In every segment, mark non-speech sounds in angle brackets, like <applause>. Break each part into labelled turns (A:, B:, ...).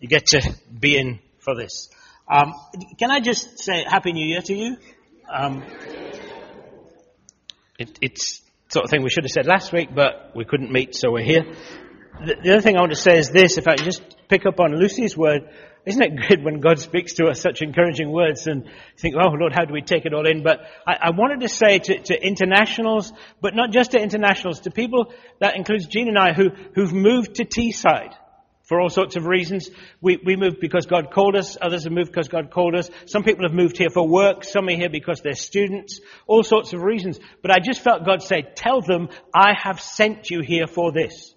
A: you get to be in for this. Um, can I just say Happy New Year to you? Um, it, it's sort of thing we should have said last week, but we couldn't meet, so we're here. The, the other thing I want to say is this: if I just pick up on Lucy's word, isn't it good when God speaks to us such encouraging words and think, oh Lord, how do we take it all in? But I, I wanted to say to, to, internationals, but not just to internationals, to people, that includes Jean and I, who, who've moved to Teesside for all sorts of reasons. We, we moved because God called us. Others have moved because God called us. Some people have moved here for work. Some are here because they're students. All sorts of reasons. But I just felt God say, tell them, I have sent you here for this.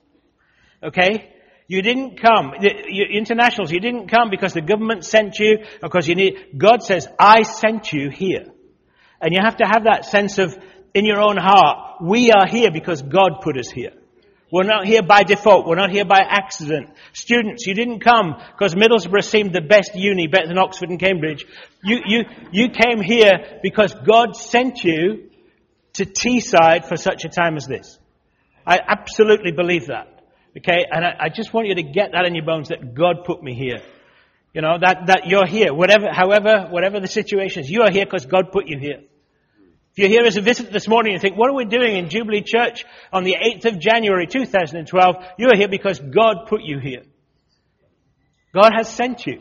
A: Okay? You didn't come, you, internationals, you didn't come because the government sent you, because you need, God says, I sent you here. And you have to have that sense of, in your own heart, we are here because God put us here. We're not here by default. We're not here by accident. Students, you didn't come because Middlesbrough seemed the best uni, better than Oxford and Cambridge. You, you, you came here because God sent you to Teesside for such a time as this. I absolutely believe that. Okay, and I, I just want you to get that in your bones that God put me here. You know, that, that you're here. Whatever, however, whatever the situation is, you are here because God put you here. If you're here as a visitor this morning and think, what are we doing in Jubilee Church on the 8th of January 2012? You are here because God put you here. God has sent you.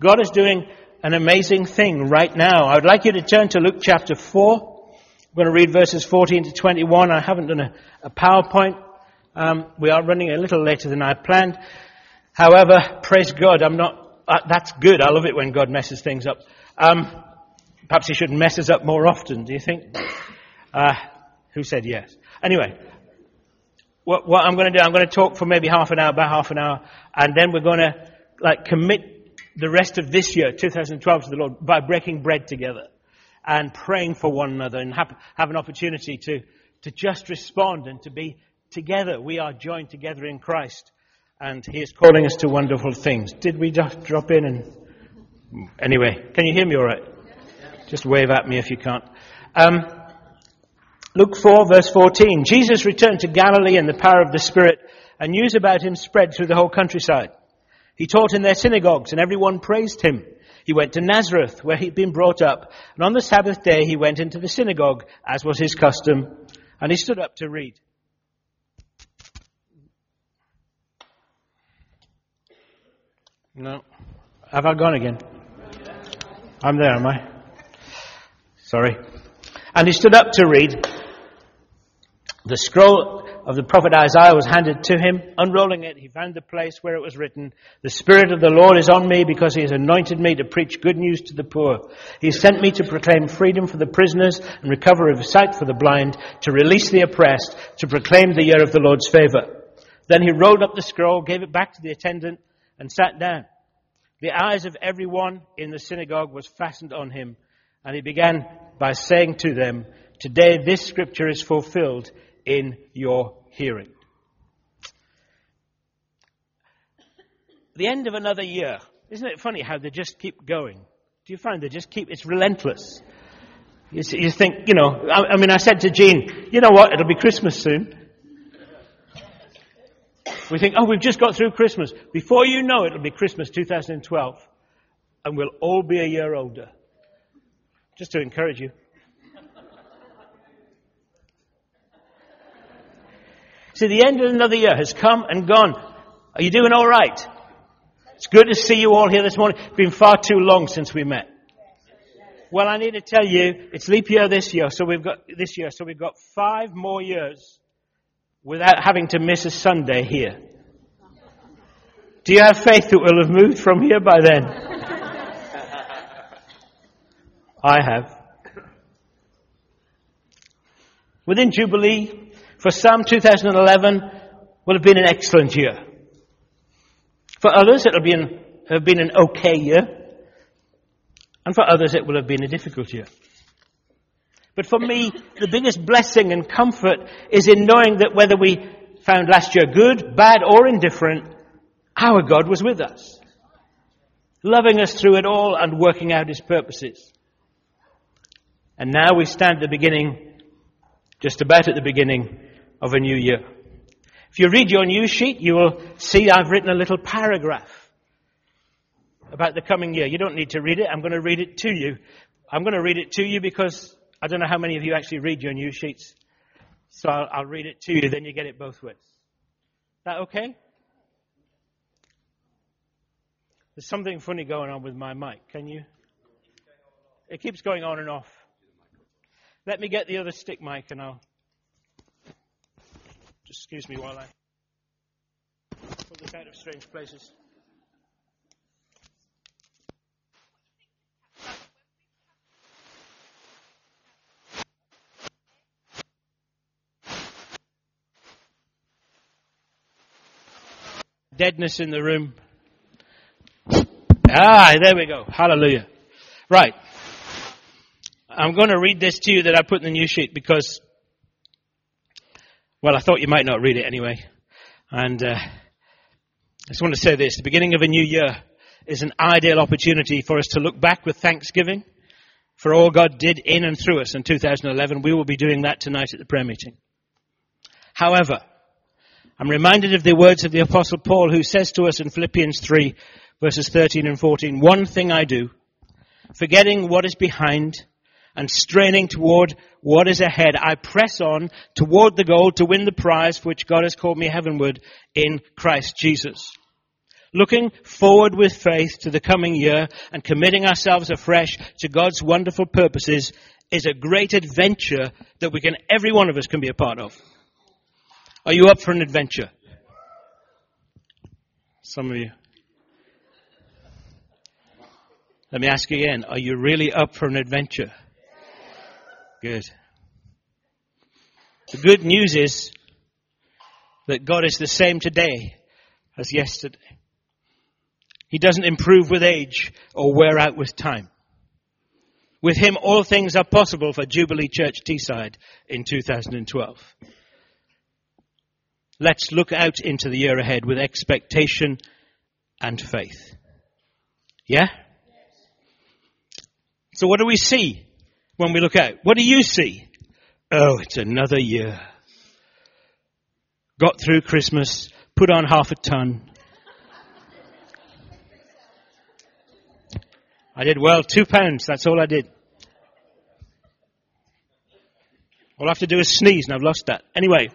A: God is doing an amazing thing right now. I would like you to turn to Luke chapter 4. I'm going to read verses 14 to 21. I haven't done a, a PowerPoint. Um, we are running a little later than I planned. However, praise God, I'm not, uh, that's good. I love it when God messes things up. Um, Perhaps he shouldn't mess us up more often, do you think? Uh, who said yes? Anyway, what, what I'm going to do, I'm going to talk for maybe half an hour, about half an hour, and then we're going to like commit the rest of this year, 2012, to the Lord by breaking bread together and praying for one another and have, have an opportunity to, to just respond and to be together. We are joined together in Christ and He is calling us to wonderful things. Did we just drop in and, anyway, can you hear me alright? Just wave at me if you can't. Um, Luke 4 verse 14. Jesus returned to Galilee in the power of the Spirit and news about him spread through the whole countryside. He taught in their synagogues and everyone praised him. He went to Nazareth where he'd been brought up and on the Sabbath day he went into the synagogue as was his custom and he stood up to read. No. Have I gone again? I'm there, am I? Sorry. And he stood up to read. The scroll of the prophet Isaiah was handed to him. Unrolling it, he found the place where it was written, The Spirit of the Lord is on me because he has anointed me to preach good news to the poor. He has sent me to proclaim freedom for the prisoners and recovery of sight for the blind, to release the oppressed, to proclaim the year of the Lord's favor. Then he rolled up the scroll, gave it back to the attendant, and sat down. The eyes of everyone in the synagogue was fastened on him. And he began by saying to them, Today this scripture is fulfilled in your hearing. The end of another year. Isn't it funny how they just keep going? Do you find they just keep, it's relentless. You, think, you know, I, I mean, I said to Jean, you know what, it'll be Christmas soon. We think, oh, we've just got through Christmas. Before you know it, it'll be Christmas 2012. And we'll all be a year older. Just to encourage you. See, the end of another year has come and gone. Are you doing all right? It's good to see you all here this morning. It's been far too long since we met. Well, I need to tell you, it's leap year this year, so we've got, this year, so we've got five more years without having to miss a Sunday here. Do you have faith that we'll have moved from here by then? I have. Within Jubilee, for some, 2011 will have been an excellent year. For others, be an, have been an okay year. And for others, it will have been a difficult year. But for me, the biggest blessing and comfort is in knowing that whether we found last year good, bad, or indifferent, our God was with us. Loving us through it all and working out His purposes. And now we stand at the beginning, just about at the beginning of a new year. If you read your news sheet, you will see I've written a little paragraph about the coming year. You don't need to read it. I'm going to read it to you. I'm going to read it to you because I don't know how many of you actually read your news sheets. So I'll, I'll read it to you, then you get it both ways. Is that okay? There's something funny going on with my mic. Can you? It keeps going on and off. Let me get the other stick mic and I'll. Just excuse me while I pull this out of strange places. Deadness in the room. Ah, there we go. Hallelujah. Right. I'm going to read this to you that I put in the news sheet because, well, I thought you might not read it anyway. And uh, I just want to say this. The beginning of a new year is an ideal opportunity for us to look back with thanksgiving for all God did in and through us in 2011. We will be doing that tonight at the prayer meeting. However, I'm reminded of the words of the apostle Paul who says to us in Philippians 3 verses 13 and 14, one thing I do, forgetting what is behind and straining toward what is ahead, I press on toward the goal to win the prize for which God has called me heavenward in Christ Jesus. Looking forward with faith to the coming year and committing ourselves afresh to God's wonderful purposes is a great adventure that we can, every one of us can be a part of. Are you up for an adventure? Some of you. Let me ask you again. Are you really up for an adventure? Good. The good news is that God is the same today as yesterday. He doesn't improve with age or wear out with time. With Him, all things are possible for Jubilee Church Teesside in 2012. Let's look out into the year ahead with expectation and faith. Yeah? So what do we see when we look out? What do you see? Oh, it's another year. Got through Christmas, put on half a ton. I did well, two pounds, that's all I did. All I have to do is sneeze and I've lost that. Anyway.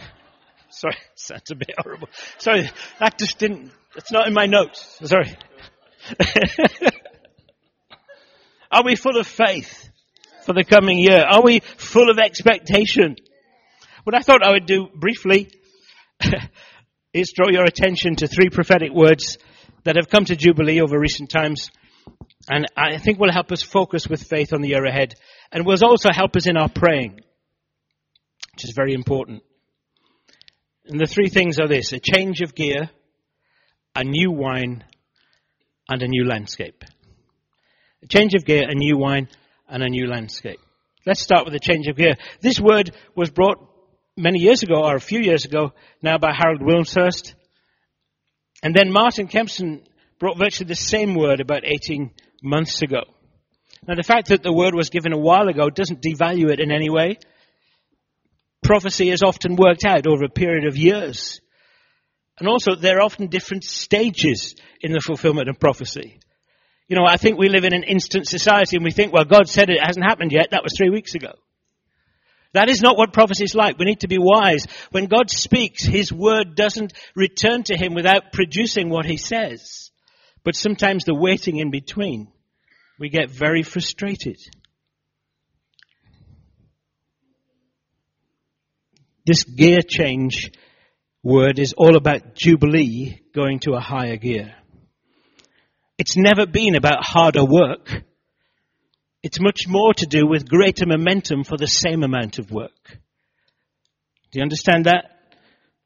A: <laughs> Sorry, <laughs> sounds a bit horrible. Sorry, that just didn't, it's not in my notes. Sorry. <laughs> Are we full of faith for the coming year? Are we full of expectation? What I thought I would do briefly <laughs> is draw your attention to three prophetic words that have come to Jubilee over recent times. And I think will help us focus with faith on the year ahead and will also help us in our praying, which is very important. And the three things are this, a change of gear, a new wine, and a new landscape. A change of gear, a new wine, and a new landscape. Let's start with a change of gear. This word was brought many years ago, or a few years ago, now by Harold Wilmshurst. And then Martin Kempson brought virtually the same word about 18 months ago. Now the fact that the word was given a while ago doesn't devalue it in any way prophecy is often worked out over a period of years. And also, there are often different stages in the fulfillment of prophecy. You know, I think we live in an instant society and we think, well, God said it, it hasn't happened yet. That was three weeks ago. That is not what prophecy is like. We need to be wise. When God speaks, His word doesn't return to Him without producing what He says. But sometimes the waiting in between, we get very frustrated. This gear change word is all about Jubilee going to a higher gear. It's never been about harder work. It's much more to do with greater momentum for the same amount of work. Do you understand that?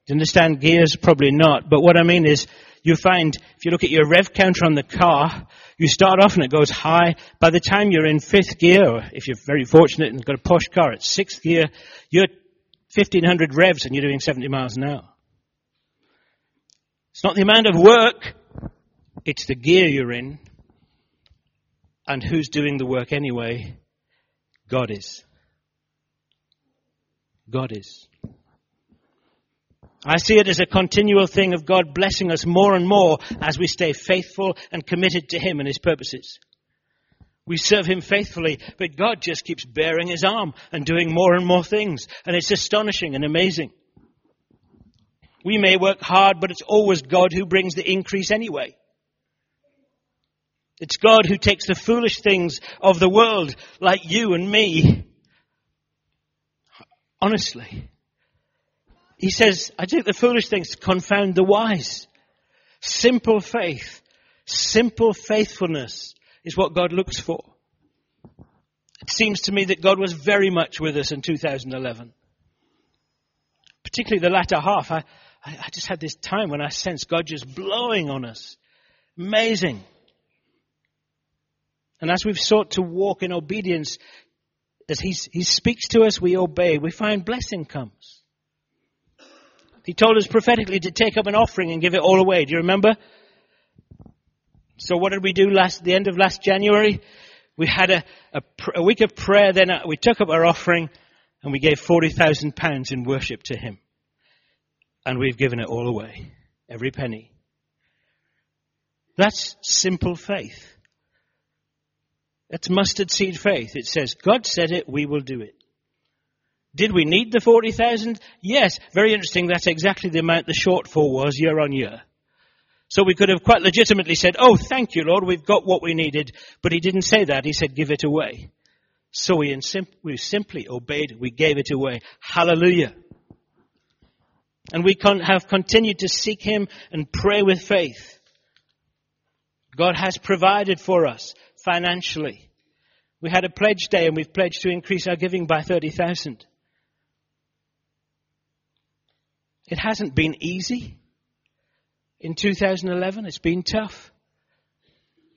A: Do you understand gears? Probably not. But what I mean is, you find, if you look at your rev counter on the car, you start off and it goes high. By the time you're in fifth gear, or if you're very fortunate and got a posh car at sixth gear, you're 1500 revs and you're doing 70 miles an hour. It's not the amount of work, it's the gear you're in. And who's doing the work anyway? God is. God is. I see it as a continual thing of God blessing us more and more as we stay faithful and committed to Him and His purposes. We serve Him faithfully, but God just keeps bearing His arm and doing more and more things. And it's astonishing and amazing. We may work hard, but it's always God who brings the increase anyway. It's God who takes the foolish things of the world, like you and me. Honestly. He says, I take the foolish things to confound the wise. Simple faith, simple faithfulness is what God looks for. It seems to me that God was very much with us in 2011. Particularly the latter half. I, I just had this time when I sensed God just blowing on us. Amazing. And as we've sought to walk in obedience, as he, he speaks to us, we obey. We find blessing comes. He told us prophetically to take up an offering and give it all away. Do you remember? So what did we do last, the end of last January? We had a, a, a week of prayer, then uh, we took up our offering and we gave 40,000 pounds in worship to Him. And we've given it all away. Every penny. That's simple faith. It's mustard seed faith. It says, God said it, we will do it. Did we need the 40,000? Yes. Very interesting. That's exactly the amount the shortfall was year on year. So we could have quite legitimately said, oh, thank you, Lord, we've got what we needed. But he didn't say that. He said, give it away. So we, we simply obeyed. We gave it away. Hallelujah. And we have continued to seek him and pray with faith. God has provided for us financially. We had a pledge day and we've pledged to increase our giving by 30,000. It hasn't been easy. In 2011, it's been tough.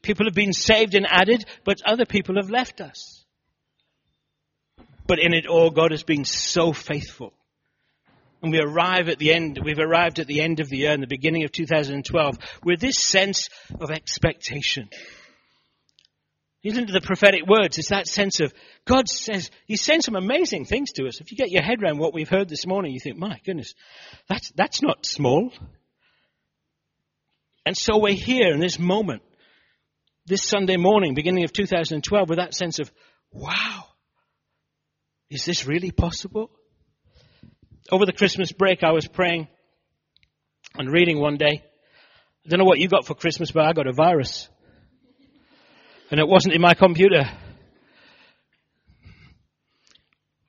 A: People have been saved and added, but other people have left us. But in it all, God has been so faithful. And we arrive at the end, we've arrived at the end of the year, in the beginning of 2012, with this sense of expectation. You listen to the prophetic words, it's that sense of God says, He's saying some amazing things to us. If you get your head around what we've heard this morning, you think, my goodness, that's, that's not small. And so we're here in this moment, this Sunday morning, beginning of 2012, with that sense of, wow, is this really possible? Over the Christmas break, I was praying and reading one day. I don't know what you got for Christmas, but I got a virus and it wasn't in my computer.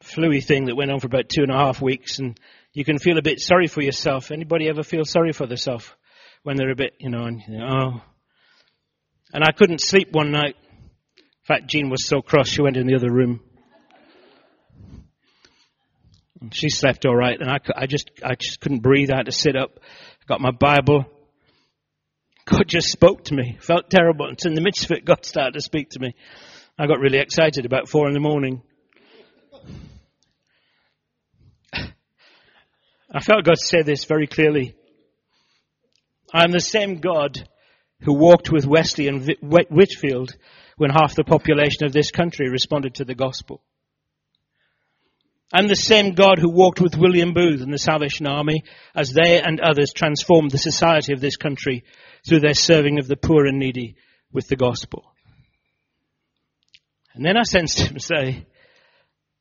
A: Fluey thing that went on for about two and a half weeks, and you can feel a bit sorry for yourself. Anybody ever feel sorry for themselves when they're a bit, you know, and you know, oh. And I couldn't sleep one night. In fact, Jean was so cross, she went in the other room. She slept all right, and I, I just, I just couldn't breathe. I had to sit up. I got my Bible. God just spoke to me. Felt terrible. And in the midst of it, God started to speak to me. I got really excited about four in the morning. I felt God say this very clearly. I am the same God who walked with Wesley and Whitefield when half the population of this country responded to the gospel. I'm the same God who walked with William Booth and the Salvation Army as they and others transformed the society of this country through their serving of the poor and needy with the gospel. And then I sensed him <laughs> say,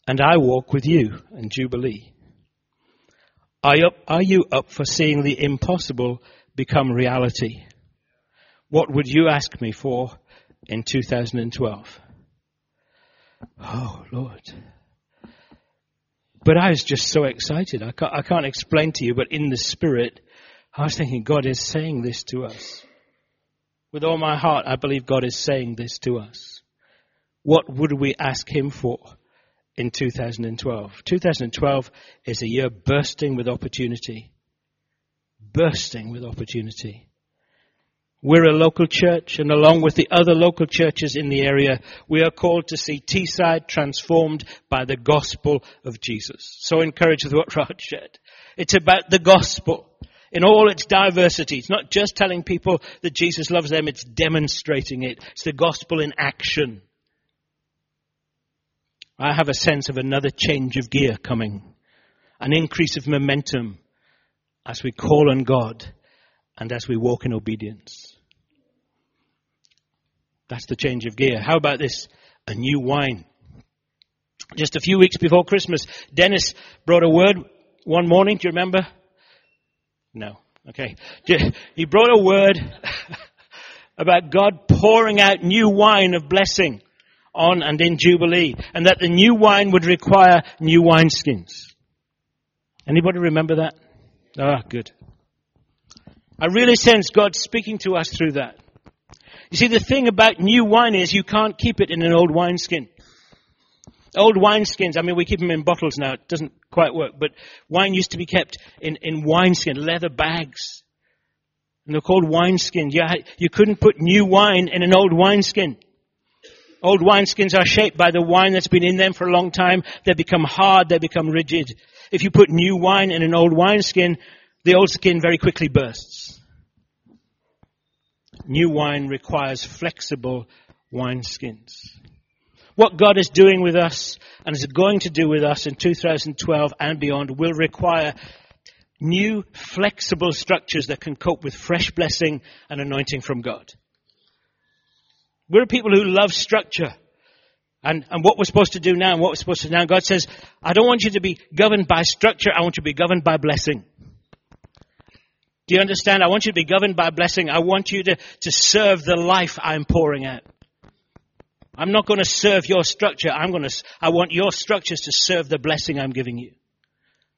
A: and I walk with you in Jubilee. Are you up for seeing the impossible become reality? What would you ask me for in 2012? Oh, Lord. But I was just so excited. I can't, I can't explain to you, but in the spirit, I was thinking, God is saying this to us. With all my heart, I believe God is saying this to us. What would we ask Him for in 2012? 2012 is a year bursting with opportunity. Bursting with opportunity. We're a local church, and along with the other local churches in the area, we are called to see Teesside transformed by the gospel of Jesus. So encouraged with what Rod said. It's about the gospel in all its diversity. It's not just telling people that Jesus loves them, it's demonstrating it. It's the gospel in action. I have a sense of another change of gear coming, an increase of momentum, as we call on God and as we walk in obedience. That's the change of gear. How about this? A new wine. Just a few weeks before Christmas, Dennis brought a word one morning. Do you remember? No. Okay. He brought a word <laughs> about God pouring out new wine of blessing on and in Jubilee, and that the new wine would require new wineskins. Anybody remember that? Ah, good. I really sense God speaking to us through that. You see, the thing about new wine is you can't keep it in an old wineskin. Old wineskins, I mean, we keep them in bottles now. It doesn't quite work, but wine used to be kept in, in wineskin, leather bags. And they're called wineskins. You, you couldn't put new wine in an old wineskin. Old wineskins are shaped by the wine that's been in them for a long time. They become hard, they become rigid. If you put new wine in an old wineskin, the old skin very quickly bursts. New wine requires flexible wineskins. What God is doing with us and is going to do with us in 2012 and beyond will require new flexible structures that can cope with fresh blessing and anointing from God. We're people who love structure. And, and what we're supposed to do now and what we're supposed to do now. God says, I don't want you to be governed by structure. I want you to be governed by blessing. Do you understand? I want you to be governed by blessing. I want you to, to serve the life I'm pouring out. I'm not going to serve your structure. I'm going to, I want your structures to serve the blessing I'm giving you.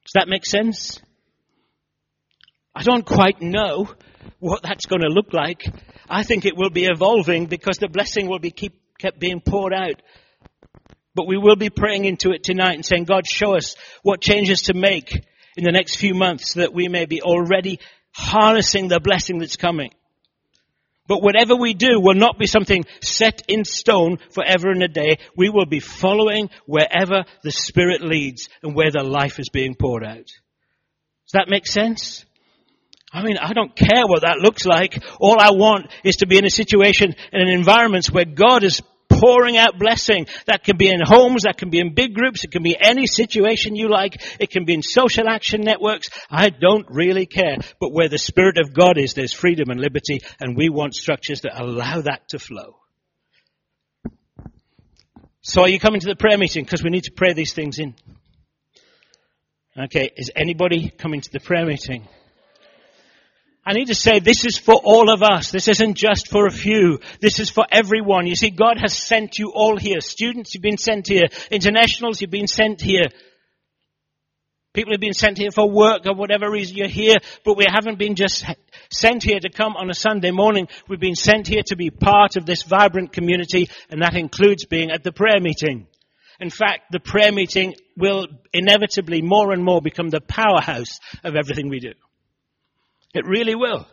A: Does that make sense? I don't quite know what that's going to look like. I think it will be evolving because the blessing will be keep, kept being poured out. But we will be praying into it tonight and saying, God, show us what changes to make in the next few months so that we may be already harnessing the blessing that's coming. But whatever we do will not be something set in stone forever and a day. We will be following wherever the Spirit leads and where the life is being poured out. Does that make sense? I mean, I don't care what that looks like. All I want is to be in a situation, in an environment where God is pouring out blessing. That can be in homes, that can be in big groups, it can be any situation you like, it can be in social action networks. I don't really care. But where the Spirit of God is, there's freedom and liberty, and we want structures that allow that to flow. So are you coming to the prayer meeting? Because we need to pray these things in. Okay, is anybody coming to the prayer meeting? I need to say this is for all of us. This isn't just for a few. This is for everyone. You see, God has sent you all here. Students, you've been sent here. Internationals, you've been sent here. People have been sent here for work or whatever reason you're here, but we haven't been just sent here to come on a Sunday morning. We've been sent here to be part of this vibrant community, and that includes being at the prayer meeting. In fact, the prayer meeting will inevitably more and more become the powerhouse of everything we do. It really will.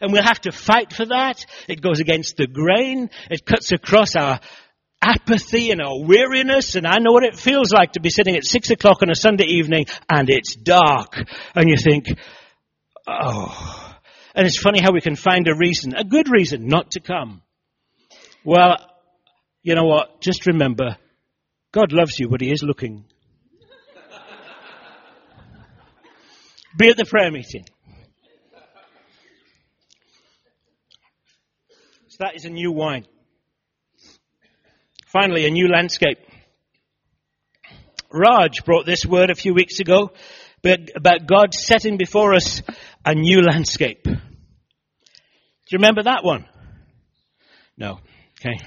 A: And we'll have to fight for that. It goes against the grain. It cuts across our apathy and our weariness. And I know what it feels like to be sitting at six o'clock on a Sunday evening and it's dark. And you think, oh. And it's funny how we can find a reason, a good reason not to come. Well, you know what? Just remember, God loves you, but He is looking. Be at the prayer meeting. So that is a new wine. Finally, a new landscape. Raj brought this word a few weeks ago about God setting before us a new landscape. Do you remember that one? No. Okay.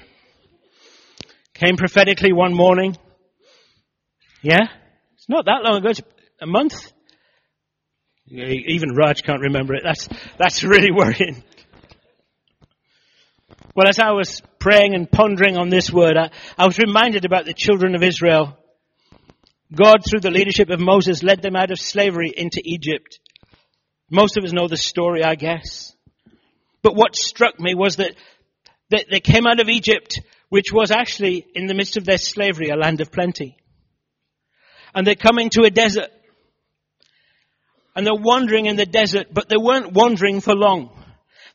A: Came prophetically one morning. Yeah? It's not that long ago. It's a month. Even Raj can't remember it. That's, that's really <laughs> worrying. Well, as I was praying and pondering on this word, I, I was reminded about the children of Israel. God, through the leadership of Moses, led them out of slavery into Egypt. Most of us know the story, I guess. But what struck me was that, that they came out of Egypt, which was actually, in the midst of their slavery, a land of plenty. And they're coming to a desert. And they're wandering in the desert, but they weren't wandering for long.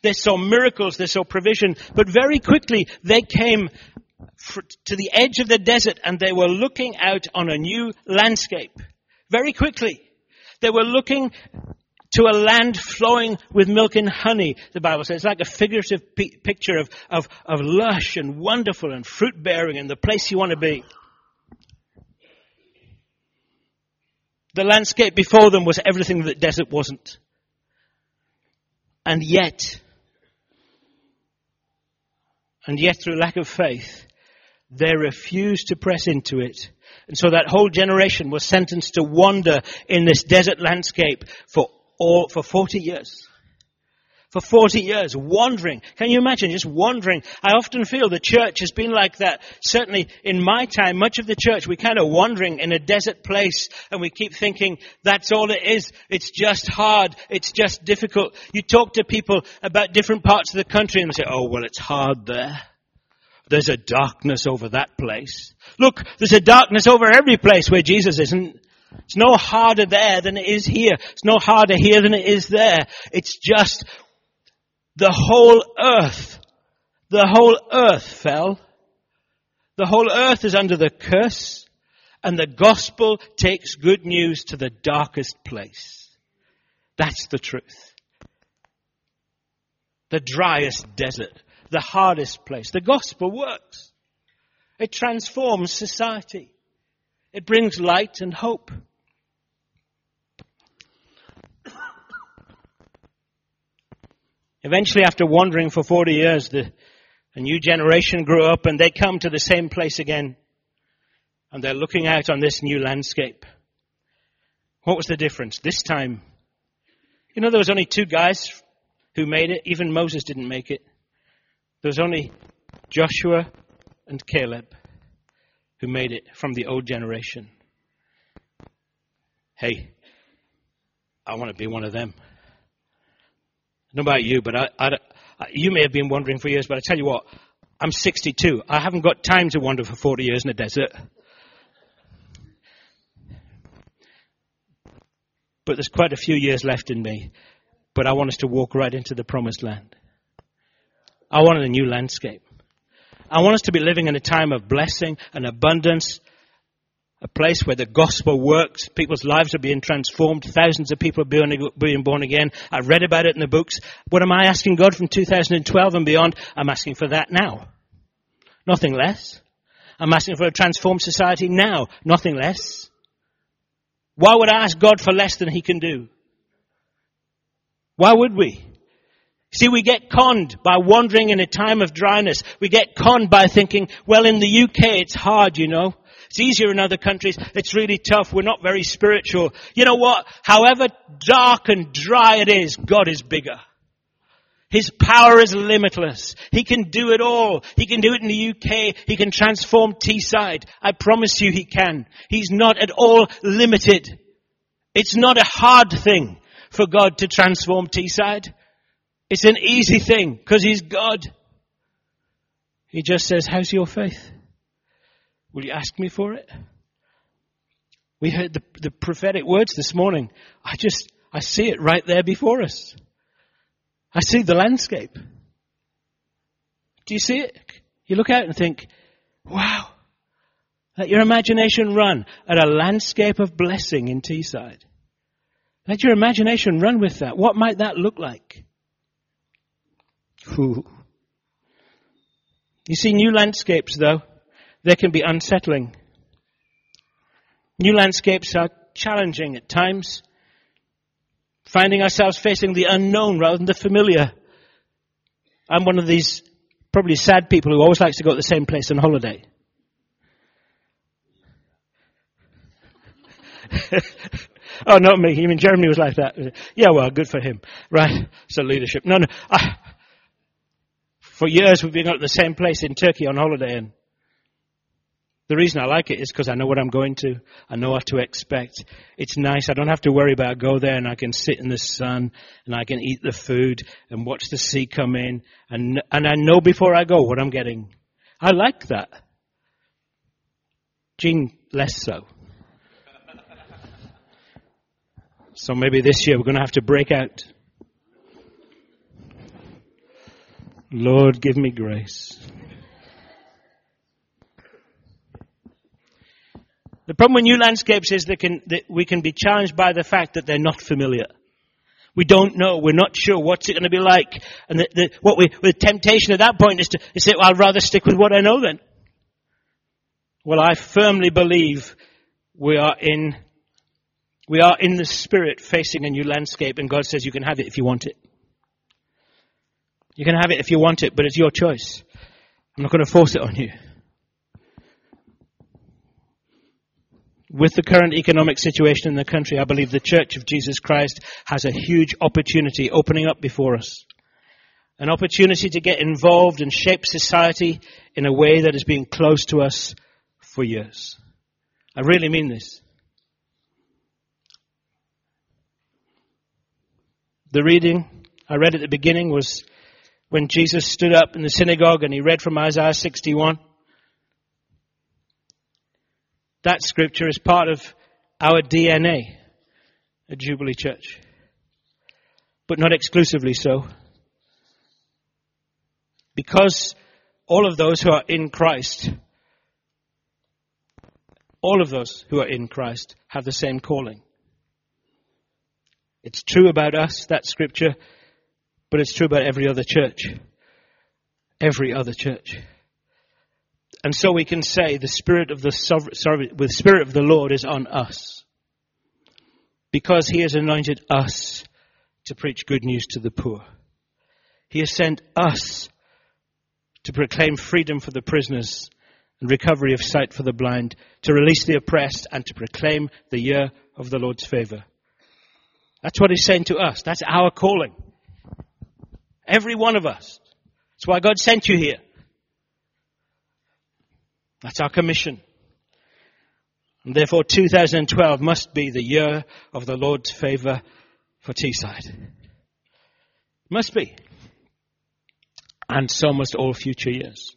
A: They saw miracles, they saw provision, but very quickly they came to the edge of the desert and they were looking out on a new landscape. Very quickly. They were looking to a land flowing with milk and honey, the Bible says. It's like a figurative picture of, of, of lush and wonderful and fruit bearing and the place you want to be. The landscape before them was everything that desert wasn't. And yet, and yet through lack of faith, they refused to press into it. And so that whole generation was sentenced to wander in this desert landscape for all, for 40 years for 40 years, wandering. Can you imagine just wandering? I often feel the church has been like that. Certainly in my time, much of the church, we're kind of wandering in a desert place and we keep thinking that's all it is. It's just hard. It's just difficult. You talk to people about different parts of the country and they say, oh, well, it's hard there. There's a darkness over that place. Look, there's a darkness over every place where Jesus isn't. It's no harder there than it is here. It's no harder here than it is there. It's just the whole earth, the whole earth fell. The whole earth is under the curse and the gospel takes good news to the darkest place. That's the truth. The driest desert, the hardest place. The gospel works. It transforms society. It brings light and hope. Eventually, after wandering for 40 years, the, a new generation grew up and they come to the same place again. And they're looking out on this new landscape. What was the difference? This time, you know, there was only two guys who made it. Even Moses didn't make it. There was only Joshua and Caleb who made it from the old generation. Hey, I want to be one of them know about you, but I, I, you may have been wandering for years, but I tell you what, I'm 62. I haven't got time to wander for 40 years in the desert. But there's quite a few years left in me. But I want us to walk right into the promised land. I want a new landscape. I want us to be living in a time of blessing and abundance a place where the gospel works. People's lives are being transformed. Thousands of people are being, born again. I've read about it in the books. What am I asking God from 2012 and beyond? I'm asking for that now. Nothing less. I'm asking for a transformed society now. Nothing less. Why would I ask God for less than He can do? Why would we? See, we get conned by wandering in a time of dryness. We get conned by thinking, well, in the UK it's hard, you know. It's easier in other countries. It's really tough. We're not very spiritual. You know what? However dark and dry it is, God is bigger. His power is limitless. He can do it all. He can do it in the UK. He can transform Teesside. I promise you he can. He's not at all limited. It's not a hard thing for God to transform Teesside. It's an easy thing because he's God. He just says, how's your faith? Will you ask me for it? We heard the, the prophetic words this morning. I just, I see it right there before us. I see the landscape. Do you see it? You look out and think, wow. Let your imagination run at a landscape of blessing in Teesside. Let your imagination run with that. What might that look like? Ooh. You see new landscapes though they can be unsettling. New landscapes are challenging at times, finding ourselves facing the unknown rather than the familiar. I'm one of these probably sad people who always likes to go to the same place on holiday. <laughs> oh, not me. Even Jeremy was like that. Yeah, well, good for him. Right. So leadership. No, no. Ah. For years we've been at the same place in Turkey on holiday and the reason I like it is because I know what I'm going to. I know what to expect. It's nice. I don't have to worry about I go there and I can sit in the sun and I can eat the food and watch the sea come in and, and I know before I go what I'm getting. I like that. Jean, less so. So maybe this year we're going to have to break out. Lord, give me grace. The problem with new landscapes is that, can, that we can be challenged by the fact that they're not familiar. We don't know. We're not sure what's it going to be like. And the, the, what we, the temptation at that point is to is say, well, I'd rather stick with what I know then. Well, I firmly believe we are in, we are in the spirit facing a new landscape and God says you can have it if you want it. You can have it if you want it, but it's your choice. I'm not going to force it on you. With the current economic situation in the country, I believe the Church of Jesus Christ has a huge opportunity opening up before us. An opportunity to get involved and shape society in a way that has been close to us for years. I really mean this. The reading I read at the beginning was when Jesus stood up in the synagogue and he read from Isaiah 61. That scripture is part of our DNA at Jubilee Church, but not exclusively so. Because all of those who are in Christ, all of those who are in Christ have the same calling. It's true about us, that scripture, but it's true about every other church. Every other church. And so we can say the Spirit of the sorry, the Spirit of the Lord is on us. Because He has anointed us to preach good news to the poor. He has sent us to proclaim freedom for the prisoners and recovery of sight for the blind, to release the oppressed and to proclaim the year of the Lord's favor. That's what He's saying to us. That's our calling. Every one of us. That's why God sent you here. That's our commission. And therefore 2012 must be the year of the Lord's favor for Teesside. Must be. And so must all future years.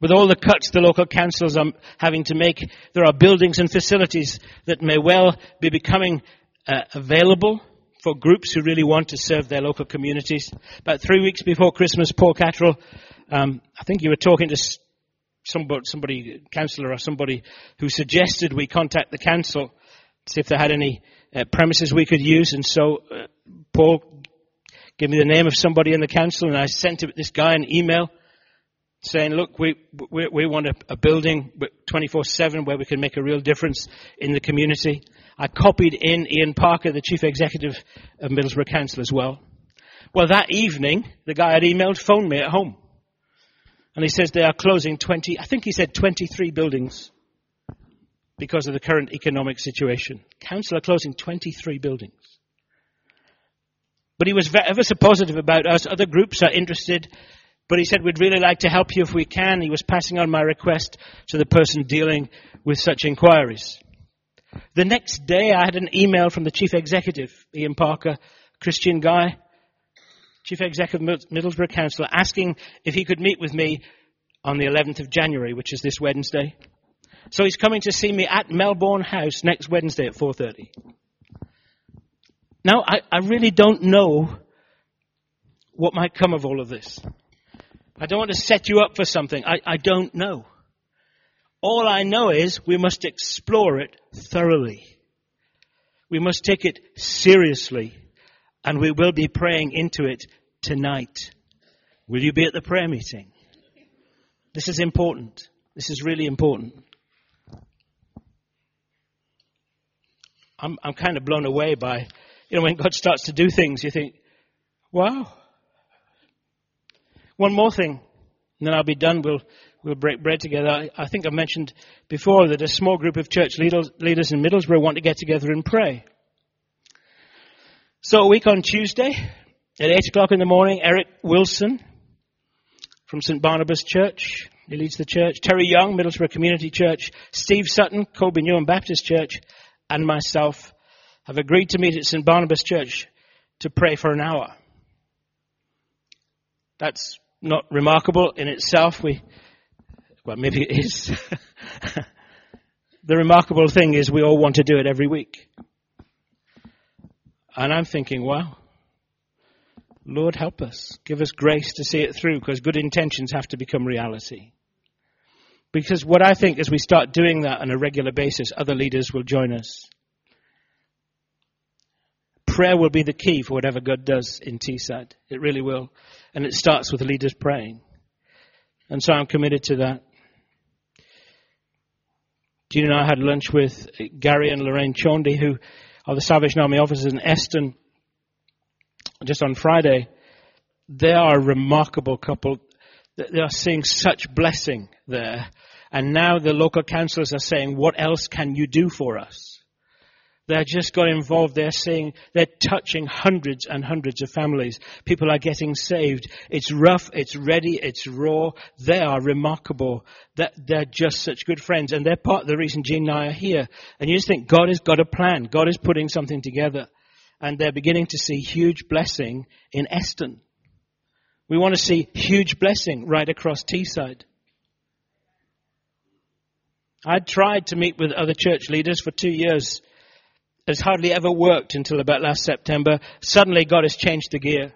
A: With all the cuts the local councils are having to make, there are buildings and facilities that may well be becoming uh, available for groups who really want to serve their local communities. About three weeks before Christmas, Paul Cattrall, um, I think you were talking to somebody, somebody, councillor or somebody who suggested we contact the council, to see if they had any uh, premises we could use. And so uh, Paul gave me the name of somebody in the council, and I sent this guy an email saying, "Look, we we, we want a, a building 24/7 where we can make a real difference in the community." I copied in Ian Parker, the chief executive of Middlesbrough Council, as well. Well, that evening, the guy had emailed, phoned me at home. And he says they are closing 20, I think he said 23 buildings because of the current economic situation. Council are closing 23 buildings. But he was ever so positive about us. Other groups are interested. But he said, we'd really like to help you if we can. He was passing on my request to the person dealing with such inquiries. The next day I had an email from the chief executive, Ian Parker, Christian guy, Chief Executive of Middlesbrough Council, asking if he could meet with me on the 11th of January, which is this Wednesday. So he's coming to see me at Melbourne House next Wednesday at 4.30. Now, I, I really don't know what might come of all of this. I don't want to set you up for something. I, I don't know. All I know is we must explore it thoroughly. We must take it seriously and we will be praying into it tonight. Will you be at the prayer meeting? This is important. This is really important. I'm, I'm kind of blown away by, you know, when God starts to do things, you think, wow. One more thing, and then I'll be done. We'll, we'll break bread together. I, I think I mentioned before that a small group of church leaders, leaders in Middlesbrough want to get together and pray. So a week on Tuesday at 8 o'clock in the morning, Eric Wilson from St. Barnabas Church, he leads the church, Terry Young, Middlesbrough Community Church, Steve Sutton, Coulby Newham Baptist Church, and myself have agreed to meet at St. Barnabas Church to pray for an hour. That's not remarkable in itself. We, well, maybe it is. <laughs> the remarkable thing is we all want to do it every week. And I'm thinking, wow, Lord, help us. Give us grace to see it through because good intentions have to become reality. Because what I think as we start doing that on a regular basis, other leaders will join us. prayer will be the key for whatever God does in Teesside. It really will. And it starts with leaders praying. And so I'm committed to that. Gina and I had lunch with Gary and Lorraine Chondy, who are the Salvation Army officers in Eston, just on Friday. They are a remarkable couple. They are seeing such blessing there. And now the local councillors are saying, what else can you do for us? They're just got involved. They're saying, they're touching hundreds and hundreds of families. People are getting saved. It's rough, it's ready, it's raw. They are remarkable. They're just such good friends. And they're part of the reason Jean and I are here. And you just think God has got a plan. God is putting something together. And they're beginning to see huge blessing in Eston. We want to see huge blessing right across Teesside. I'd tried to meet with other church leaders for two years. It's hardly ever worked until about last September. Suddenly God has changed the gear.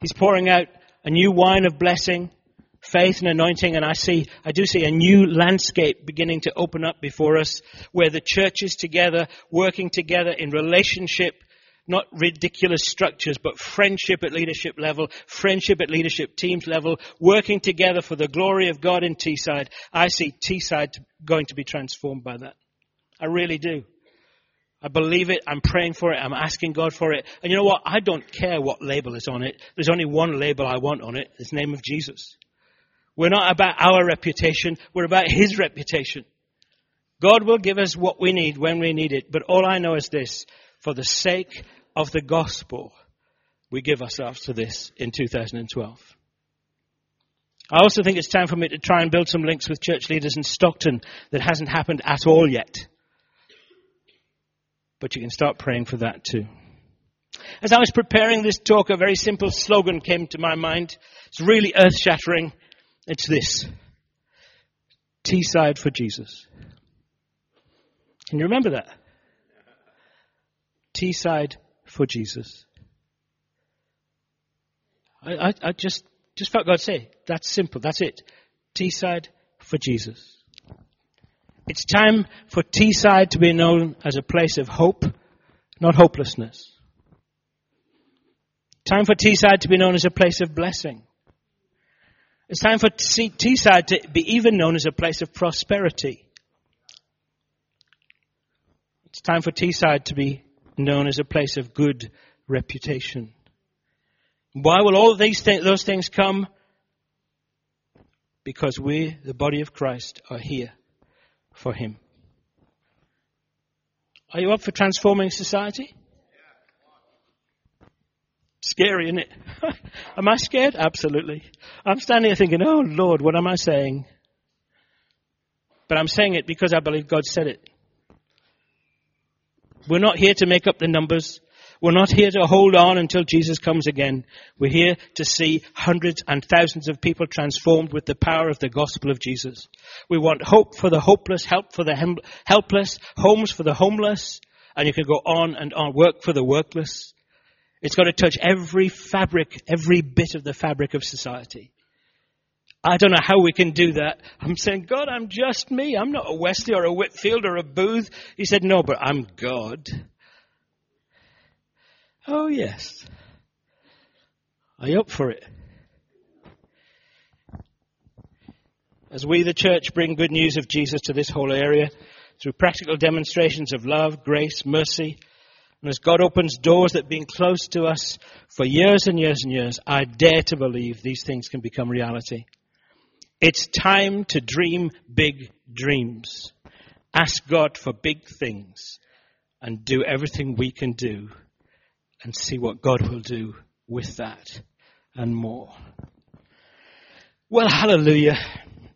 A: He's pouring out a new wine of blessing, faith and anointing, and I see, I do see a new landscape beginning to open up before us where the church is together, working together in relationship, not ridiculous structures, but friendship at leadership level, friendship at leadership teams level, working together for the glory of God in Teesside. I see Teesside going to be transformed by that. I really do. I believe it. I'm praying for it. I'm asking God for it. And you know what? I don't care what label is on it. There's only one label I want on it. It's the name of Jesus. We're not about our reputation. We're about His reputation. God will give us what we need when we need it. But all I know is this. For the sake of the gospel, we give ourselves to this in 2012. I also think it's time for me to try and build some links with church leaders in Stockton that hasn't happened at all yet. But you can start praying for that too. As I was preparing this talk, a very simple slogan came to my mind. It's really earth shattering. It's this. Teesside for Jesus. Can you remember that? Teesside for Jesus. I, I, I just, just felt God say, that's simple, that's it. Teesside for Jesus. It's time for Teesside to be known as a place of hope, not hopelessness. Time for Teesside to be known as a place of blessing. It's time for Teesside to be even known as a place of prosperity. It's time for Teesside to be known as a place of good reputation. Why will all these th- those things come? Because we, the body of Christ, are here for Him. Are you up for transforming society? Scary, isn't it? <laughs> am I scared? Absolutely. I'm standing here thinking, oh Lord, what am I saying? But I'm saying it because I believe God said it. We're not here to make up the numbers. We're not here to hold on until Jesus comes again. We're here to see hundreds and thousands of people transformed with the power of the gospel of Jesus. We want hope for the hopeless, help for the helpless, homes for the homeless, and you can go on and on, work for the workless. It's got to touch every fabric, every bit of the fabric of society. I don't know how we can do that. I'm saying, God, I'm just me. I'm not a Wesley or a Whitefield or a Booth. He said, no, but I'm God. Oh, yes. Are you up for it? As we, the church, bring good news of Jesus to this whole area through practical demonstrations of love, grace, mercy, and as God opens doors that have been closed to us for years and years and years, I dare to believe these things can become reality. It's time to dream big dreams. Ask God for big things and do everything we can do and see what God will do with that and more. Well, hallelujah.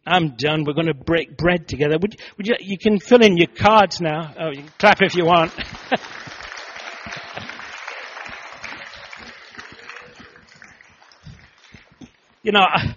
A: I'm done. We're going to break bread together. Would, would you, you can fill in your cards now. Oh, you can clap if you want. <laughs> you know, I,